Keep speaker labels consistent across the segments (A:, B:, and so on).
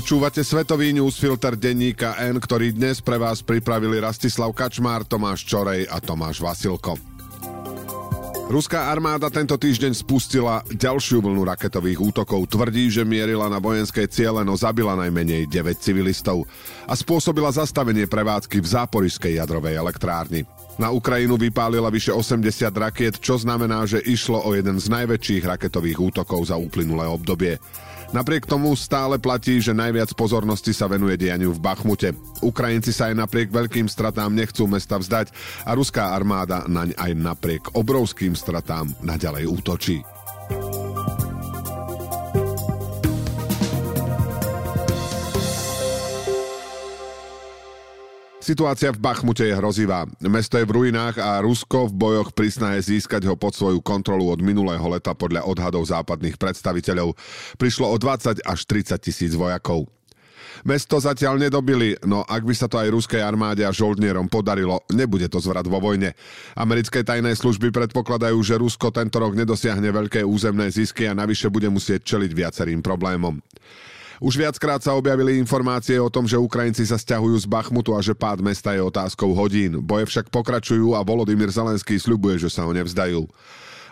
A: Počúvate svetový newsfilter denníka N, ktorý dnes pre vás pripravili Rastislav Kačmár, Tomáš Čorej a Tomáš Vasilko. Ruská armáda tento týždeň spustila ďalšiu vlnu raketových útokov. Tvrdí, že mierila na vojenské ciele, no zabila najmenej 9 civilistov a spôsobila zastavenie prevádzky v záporišskej jadrovej elektrárni. Na Ukrajinu vypálila vyše 80 rakiet, čo znamená, že išlo o jeden z najväčších raketových útokov za uplynulé obdobie. Napriek tomu stále platí, že najviac pozornosti sa venuje dianiu v Bachmute. Ukrajinci sa aj napriek veľkým stratám nechcú mesta vzdať a ruská armáda naň aj napriek obrovským stratám naďalej útočí. Situácia v Bachmute je hrozivá. Mesto je v ruinách a Rusko v bojoch pri snahe získať ho pod svoju kontrolu od minulého leta podľa odhadov západných predstaviteľov prišlo o 20 až 30 tisíc vojakov. Mesto zatiaľ nedobili, no ak by sa to aj ruskej armáde a žoldnierom podarilo, nebude to zvrat vo vojne. Americké tajné služby predpokladajú, že Rusko tento rok nedosiahne veľké územné zisky a navyše bude musieť čeliť viacerým problémom. Už viackrát sa objavili informácie o tom, že Ukrajinci sa stiahujú z Bachmutu a že pád mesta je otázkou hodín. Boje však pokračujú a Volodymyr Zelenský sľubuje, že sa ho nevzdajú.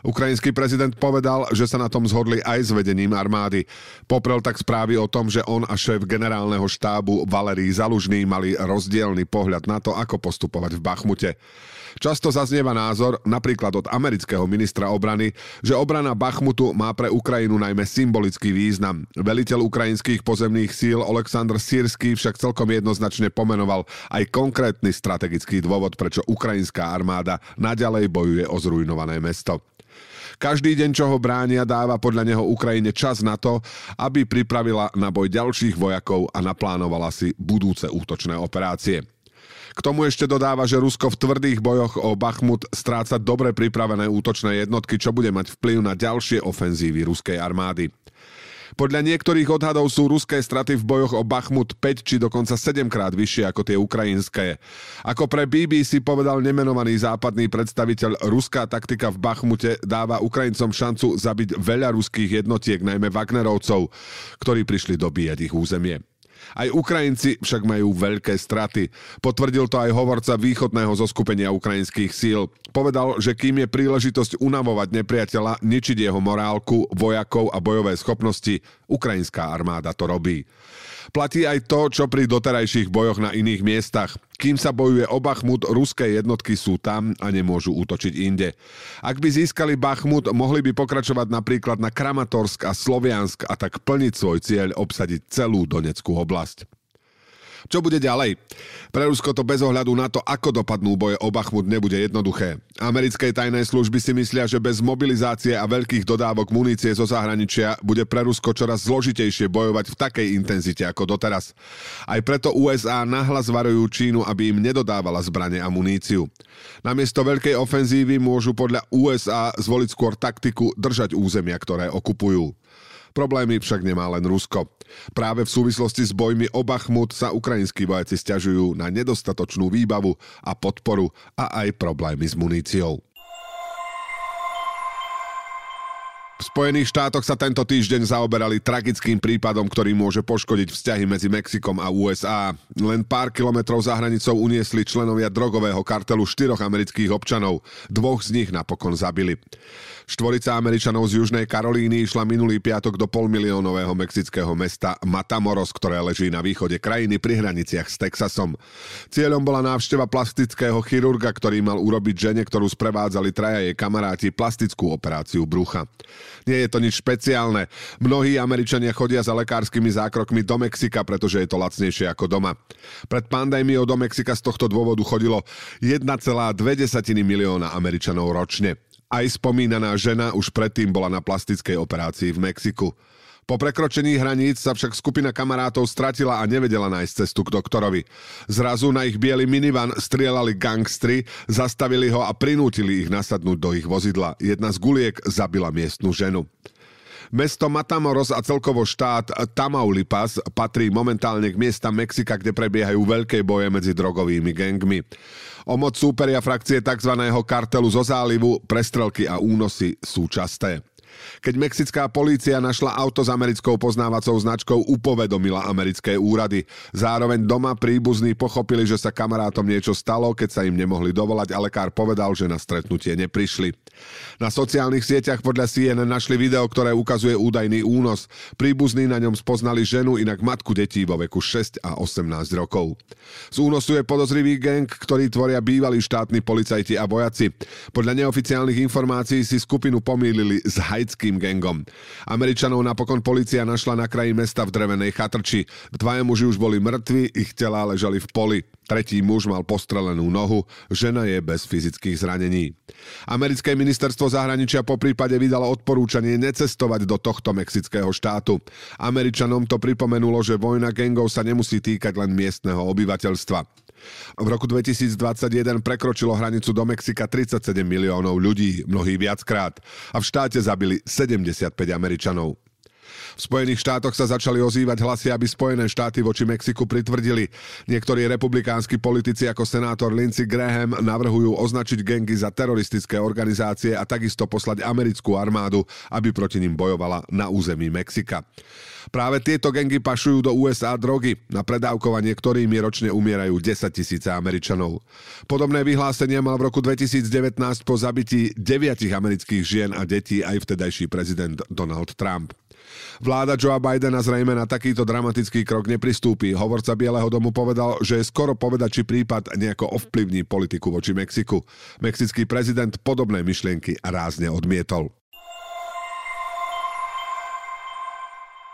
A: Ukrajinský prezident povedal, že sa na tom zhodli aj s vedením armády. Poprel tak správy o tom, že on a šéf generálneho štábu Valerí Zalužný mali rozdielny pohľad na to, ako postupovať v Bachmute. Často zaznieva názor, napríklad od amerického ministra obrany, že obrana Bachmutu má pre Ukrajinu najmä symbolický význam. Veliteľ ukrajinských pozemných síl Oleksandr Sírsky však celkom jednoznačne pomenoval aj konkrétny strategický dôvod, prečo ukrajinská armáda naďalej bojuje o zrujnované mesto. Každý deň, čo ho bránia, dáva podľa neho Ukrajine čas na to, aby pripravila na boj ďalších vojakov a naplánovala si budúce útočné operácie. K tomu ešte dodáva, že Rusko v tvrdých bojoch o Bachmut stráca dobre pripravené útočné jednotky, čo bude mať vplyv na ďalšie ofenzívy ruskej armády. Podľa niektorých odhadov sú ruské straty v bojoch o Bachmut 5 či dokonca 7 krát vyššie ako tie ukrajinské. Ako pre BBC povedal nemenovaný západný predstaviteľ, ruská taktika v Bachmute dáva Ukrajincom šancu zabiť veľa ruských jednotiek, najmä Wagnerovcov, ktorí prišli dobíjať ich územie. Aj Ukrajinci však majú veľké straty. Potvrdil to aj hovorca východného zoskupenia ukrajinských síl. Povedal, že kým je príležitosť unavovať nepriateľa, ničiť jeho morálku, vojakov a bojové schopnosti, ukrajinská armáda to robí. Platí aj to, čo pri doterajších bojoch na iných miestach. Kým sa bojuje o Bachmut, ruské jednotky sú tam a nemôžu útočiť inde. Ak by získali Bachmut, mohli by pokračovať napríklad na Kramatorsk a Sloviansk a tak plniť svoj cieľ obsadiť celú Doneckú oblasť. Čo bude ďalej? Pre Rusko to bez ohľadu na to, ako dopadnú boje o Bachmut, nebude jednoduché. Americké tajné služby si myslia, že bez mobilizácie a veľkých dodávok munície zo zahraničia bude pre Rusko čoraz zložitejšie bojovať v takej intenzite ako doteraz. Aj preto USA nahlas varujú Čínu, aby im nedodávala zbrane a muníciu. Namiesto veľkej ofenzívy môžu podľa USA zvoliť skôr taktiku držať územia, ktoré okupujú. Problémy však nemá len Rusko. Práve v súvislosti s bojmi o Bachmut sa ukrajinskí vojaci stiažujú na nedostatočnú výbavu a podporu a aj problémy s muníciou. Spojených štátoch sa tento týždeň zaoberali tragickým prípadom, ktorý môže poškodiť vzťahy medzi Mexikom a USA. Len pár kilometrov za hranicou uniesli členovia drogového kartelu štyroch amerických občanov. Dvoch z nich napokon zabili. Štvorica Američanov z Južnej Karolíny išla minulý piatok do polmiliónového mexického mesta Matamoros, ktoré leží na východe krajiny pri hraniciach s Texasom. Cieľom bola návšteva plastického chirurga, ktorý mal urobiť žene, ktorú sprevádzali traja jej kamaráti, plastickú operáciu brucha. Nie je to nič špeciálne. Mnohí Američania chodia za lekárskymi zákrokmi do Mexika, pretože je to lacnejšie ako doma. Pred pandémiou do Mexika z tohto dôvodu chodilo 1,2 milióna Američanov ročne. Aj spomínaná žena už predtým bola na plastickej operácii v Mexiku. Po prekročení hraníc sa však skupina kamarátov stratila a nevedela nájsť cestu k doktorovi. Zrazu na ich biely minivan strieľali gangstri, zastavili ho a prinútili ich nasadnúť do ich vozidla. Jedna z guliek zabila miestnu ženu. Mesto Matamoros a celkovo štát Tamaulipas patrí momentálne k miesta Mexika, kde prebiehajú veľké boje medzi drogovými gangmi. O moc súperia frakcie tzv. kartelu zo zálivu, prestrelky a únosy sú časté. Keď mexická polícia našla auto s americkou poznávacou značkou, upovedomila americké úrady. Zároveň doma príbuzní pochopili, že sa kamarátom niečo stalo, keď sa im nemohli dovolať a lekár povedal, že na stretnutie neprišli. Na sociálnych sieťach podľa CNN našli video, ktoré ukazuje údajný únos. Príbuzní na ňom spoznali ženu, inak matku detí vo veku 6 a 18 rokov. Z únosu je podozrivý gang, ktorý tvoria bývalí štátni policajti a vojaci. Podľa neoficiálnych informácií si skupinu pomýlili s haitským gangom. Američanov napokon policia našla na kraji mesta v drevenej chatrči. Dvaja muži už boli mŕtvi, ich telá ležali v poli. Tretí muž mal postrelenú nohu, žena je bez fyzických zranení. Americké ministerstvo zahraničia po prípade vydalo odporúčanie necestovať do tohto mexického štátu. Američanom to pripomenulo, že vojna gengov sa nemusí týkať len miestneho obyvateľstva. V roku 2021 prekročilo hranicu do Mexika 37 miliónov ľudí, mnohí viackrát, a v štáte zabili 75 Američanov. V Spojených štátoch sa začali ozývať hlasy, aby Spojené štáty voči Mexiku pritvrdili. Niektorí republikánsky politici ako senátor Lindsey Graham navrhujú označiť gengy za teroristické organizácie a takisto poslať americkú armádu, aby proti ním bojovala na území Mexika. Práve tieto gengy pašujú do USA drogy, na predávkovanie ktorými ročne umierajú 10 tisíce Američanov. Podobné vyhlásenia mal v roku 2019 po zabití deviatich amerických žien a detí aj vtedajší prezident Donald Trump. Vláda Joea Bidena zrejme na takýto dramatický krok nepristúpi. Hovorca Bieleho domu povedal, že je skoro povedať, či prípad nejako ovplyvní politiku voči Mexiku. Mexický prezident podobné myšlienky rázne odmietol.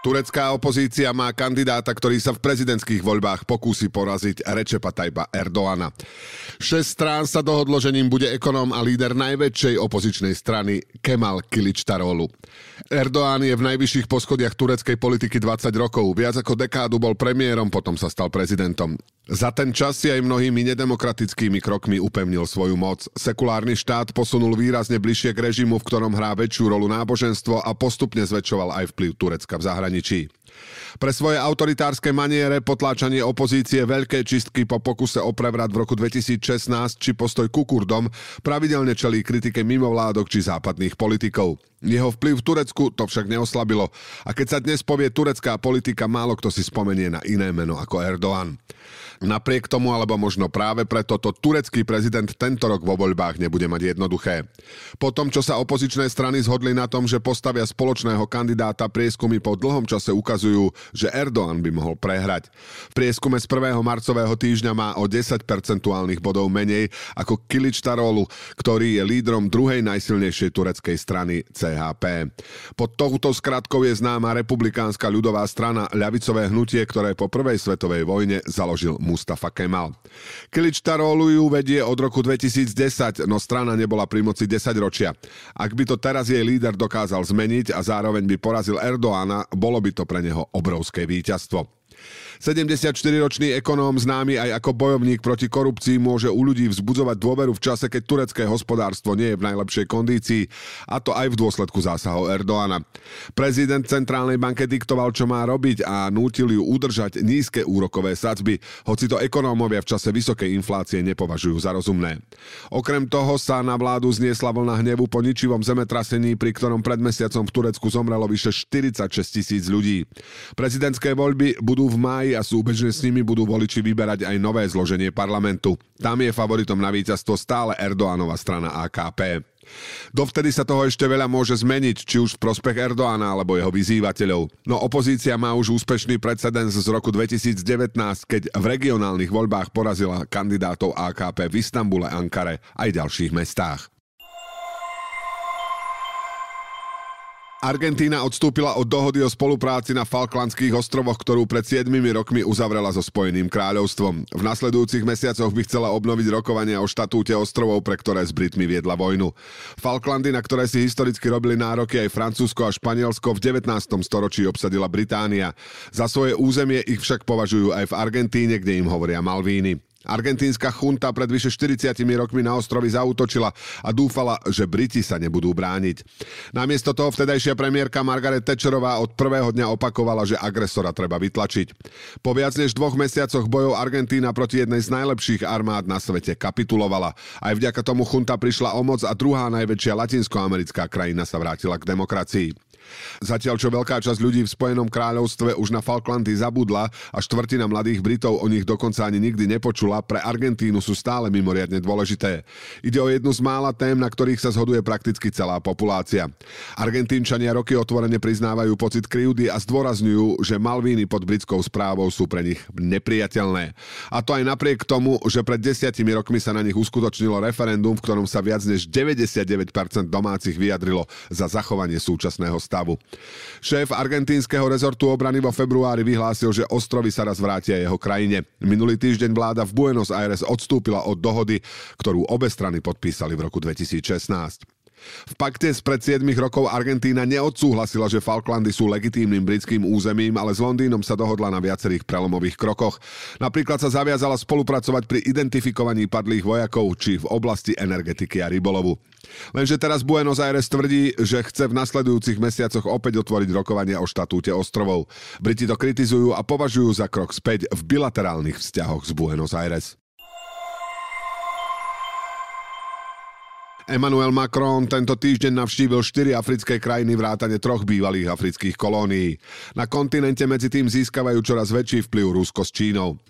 A: Turecká opozícia má kandidáta, ktorý sa v prezidentských voľbách pokúsi poraziť Rečepa Tajba Erdoana. Šesť strán sa dohodlo, že ním bude ekonóm a líder najväčšej opozičnej strany Kemal Kiličtarolu. Erdoğan je v najvyšších poschodiach tureckej politiky 20 rokov. Viac ako dekádu bol premiérom, potom sa stal prezidentom. Za ten čas si aj mnohými nedemokratickými krokmi upevnil svoju moc. Sekulárny štát posunul výrazne bližšie k režimu, v ktorom hrá väčšiu rolu náboženstvo a postupne zväčšoval aj vplyv Turecka v zahraničí. Pre svoje autoritárske maniere, potláčanie opozície, veľké čistky po pokuse o prevrat v roku 2016 či postoj ku Kurdom pravidelne čelí kritike mimovládok či západných politikov. Jeho vplyv v Turecku to však neoslabilo a keď sa dnes povie turecká politika, málo kto si spomenie na iné meno ako Erdoğan. Napriek tomu, alebo možno práve preto, to turecký prezident tento rok vo voľbách nebude mať jednoduché. Po tom, čo sa opozičné strany zhodli na tom, že postavia spoločného kandidáta, prieskumy po dlhom čase ukazujú, že Erdoğan by mohol prehrať. V prieskume z 1. marcového týždňa má o 10 percentuálnych bodov menej ako Kilič Tarolu, ktorý je lídrom druhej najsilnejšej tureckej strany CHP. Pod touto skratkou je známa republikánska ľudová strana, ľavicové hnutie, ktoré po prvej svetovej vojne založil Mustafa Kemal. Kilič Tarolu ju vedie od roku 2010, no strana nebola pri moci 10 ročia. Ak by to teraz jej líder dokázal zmeniť a zároveň by porazil Erdoána, bolo by to pre neho obrovské víťazstvo. 74-ročný ekonóm známy aj ako bojovník proti korupcii môže u ľudí vzbudzovať dôveru v čase, keď turecké hospodárstvo nie je v najlepšej kondícii, a to aj v dôsledku zásahov Erdoána. Prezident Centrálnej banke diktoval, čo má robiť a nútil ju udržať nízke úrokové sadzby, hoci to ekonómovia v čase vysokej inflácie nepovažujú za rozumné. Okrem toho sa na vládu zniesla vlna hnevu po ničivom zemetrasení, pri ktorom pred mesiacom v Turecku zomrelo vyše 46 tisíc ľudí. Prezidentské voľby budú v máji a súbežne s nimi budú voliči vyberať aj nové zloženie parlamentu. Tam je favoritom na víťazstvo stále Erdoánova strana AKP. Dovtedy sa toho ešte veľa môže zmeniť, či už v prospech Erdoána alebo jeho vyzývateľov. No opozícia má už úspešný precedens z roku 2019, keď v regionálnych voľbách porazila kandidátov AKP v Istambule, Ankare aj ďalších mestách. Argentína odstúpila od dohody o spolupráci na Falklandských ostrovoch, ktorú pred 7 rokmi uzavrela so Spojeným kráľovstvom. V nasledujúcich mesiacoch by chcela obnoviť rokovania o štatúte ostrovov, pre ktoré s Britmi viedla vojnu. Falklandy, na ktoré si historicky robili nároky aj Francúzsko a Španielsko, v 19. storočí obsadila Británia. Za svoje územie ich však považujú aj v Argentíne, kde im hovoria Malvíny. Argentínska chunta pred vyše 40 rokmi na ostrovy zautočila a dúfala, že Briti sa nebudú brániť. Namiesto toho vtedajšia premiérka Margaret Thatcherová od prvého dňa opakovala, že agresora treba vytlačiť. Po viac než dvoch mesiacoch bojov Argentína proti jednej z najlepších armád na svete kapitulovala. Aj vďaka tomu chunta prišla o moc a druhá najväčšia latinskoamerická krajina sa vrátila k demokracii. Zatiaľ čo veľká časť ľudí v Spojenom kráľovstve už na Falklandy zabudla a štvrtina mladých Britov o nich dokonca ani nikdy nepočula, pre Argentínu sú stále mimoriadne dôležité. Ide o jednu z mála tém, na ktorých sa zhoduje prakticky celá populácia. Argentínčania roky otvorene priznávajú pocit krivdy a zdôrazňujú, že Malvíny pod britskou správou sú pre nich nepriateľné. A to aj napriek tomu, že pred desiatimi rokmi sa na nich uskutočnilo referendum, v ktorom sa viac než 99% domácich vyjadrilo za zachovanie súčasného stavu stavu. Šéf argentínskeho rezortu obrany vo februári vyhlásil, že ostrovy sa raz vrátia jeho krajine. Minulý týždeň vláda v Buenos Aires odstúpila od dohody, ktorú obe strany podpísali v roku 2016. V pakte spred 7 rokov Argentína neodsúhlasila, že Falklandy sú legitímnym britským územím, ale s Londýnom sa dohodla na viacerých prelomových krokoch. Napríklad sa zaviazala spolupracovať pri identifikovaní padlých vojakov či v oblasti energetiky a rybolovu. Lenže teraz Buenos Aires tvrdí, že chce v nasledujúcich mesiacoch opäť otvoriť rokovania o štatúte ostrovov. Briti to kritizujú a považujú za krok späť v bilaterálnych vzťahoch s Buenos Aires. Emmanuel Macron tento týždeň navštívil štyri africké krajiny vrátane troch bývalých afrických kolónií. Na kontinente medzi tým získavajú čoraz väčší vplyv Rusko s Čínou.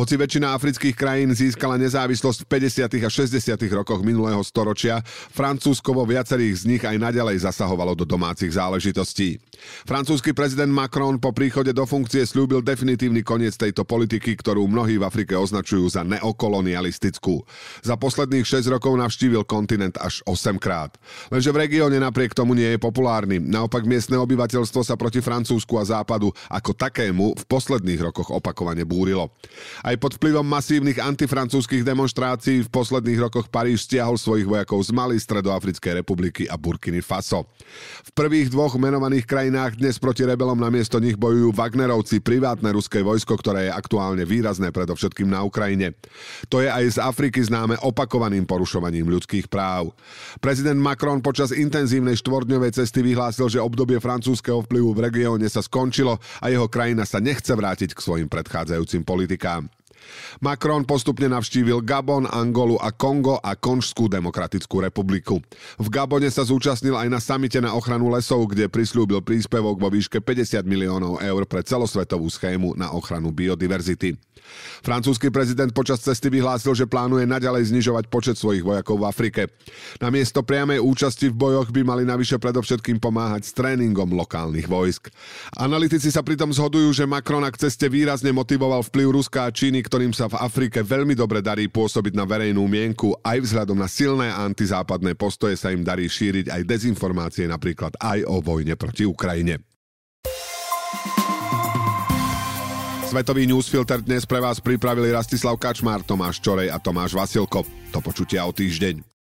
A: Hoci väčšina afrických krajín získala nezávislosť v 50. a 60. rokoch minulého storočia, Francúzsko vo viacerých z nich aj naďalej zasahovalo do domácich záležitostí. Francúzsky prezident Macron po príchode do funkcie slúbil definitívny koniec tejto politiky, ktorú mnohí v Afrike označujú za neokolonialistickú. Za posledných 6 rokov navštívil kontinent až 8 krát. Lenže v regióne napriek tomu nie je populárny. Naopak miestne obyvateľstvo sa proti Francúzsku a Západu ako takému v posledných rokoch opakovane búrilo. Aj pod vplyvom masívnych antifrancúzskych demonstrácií v posledných rokoch Paríž stiahol svojich vojakov z Mali, Stredoafrickej republiky a Burkiny Faso. V prvých dvoch menovaných krajinách dnes proti rebelom na miesto nich bojujú Wagnerovci, privátne ruské vojsko, ktoré je aktuálne výrazné predovšetkým na Ukrajine. To je aj z Afriky známe opakovaným porušovaním ľudských práv. Prezident Macron počas intenzívnej štvordňovej cesty vyhlásil, že obdobie francúzského vplyvu v regióne sa skončilo a jeho krajina sa nechce vrátiť k svojim predchádzajúcim politikám. Macron postupne navštívil Gabon, Angolu a Kongo a Konžskú demokratickú republiku. V Gabone sa zúčastnil aj na samite na ochranu lesov, kde prislúbil príspevok vo výške 50 miliónov eur pre celosvetovú schému na ochranu biodiverzity. Francúzsky prezident počas cesty vyhlásil, že plánuje naďalej znižovať počet svojich vojakov v Afrike. Namiesto priamej účasti v bojoch by mali navyše predovšetkým pomáhať s tréningom lokálnych vojsk. Analytici sa pritom zhodujú, že Macron k ceste výrazne motivoval vplyv Ruska a Číny, ktorým sa v Afrike veľmi dobre darí pôsobiť na verejnú mienku, aj vzhľadom na silné antizápadné postoje sa im darí šíriť aj dezinformácie napríklad aj o vojne proti Ukrajine. Svetový newsfilter dnes pre vás pripravili Rastislav Kačmár, Tomáš Čorej a Tomáš Vasilko. To počutia o týždeň.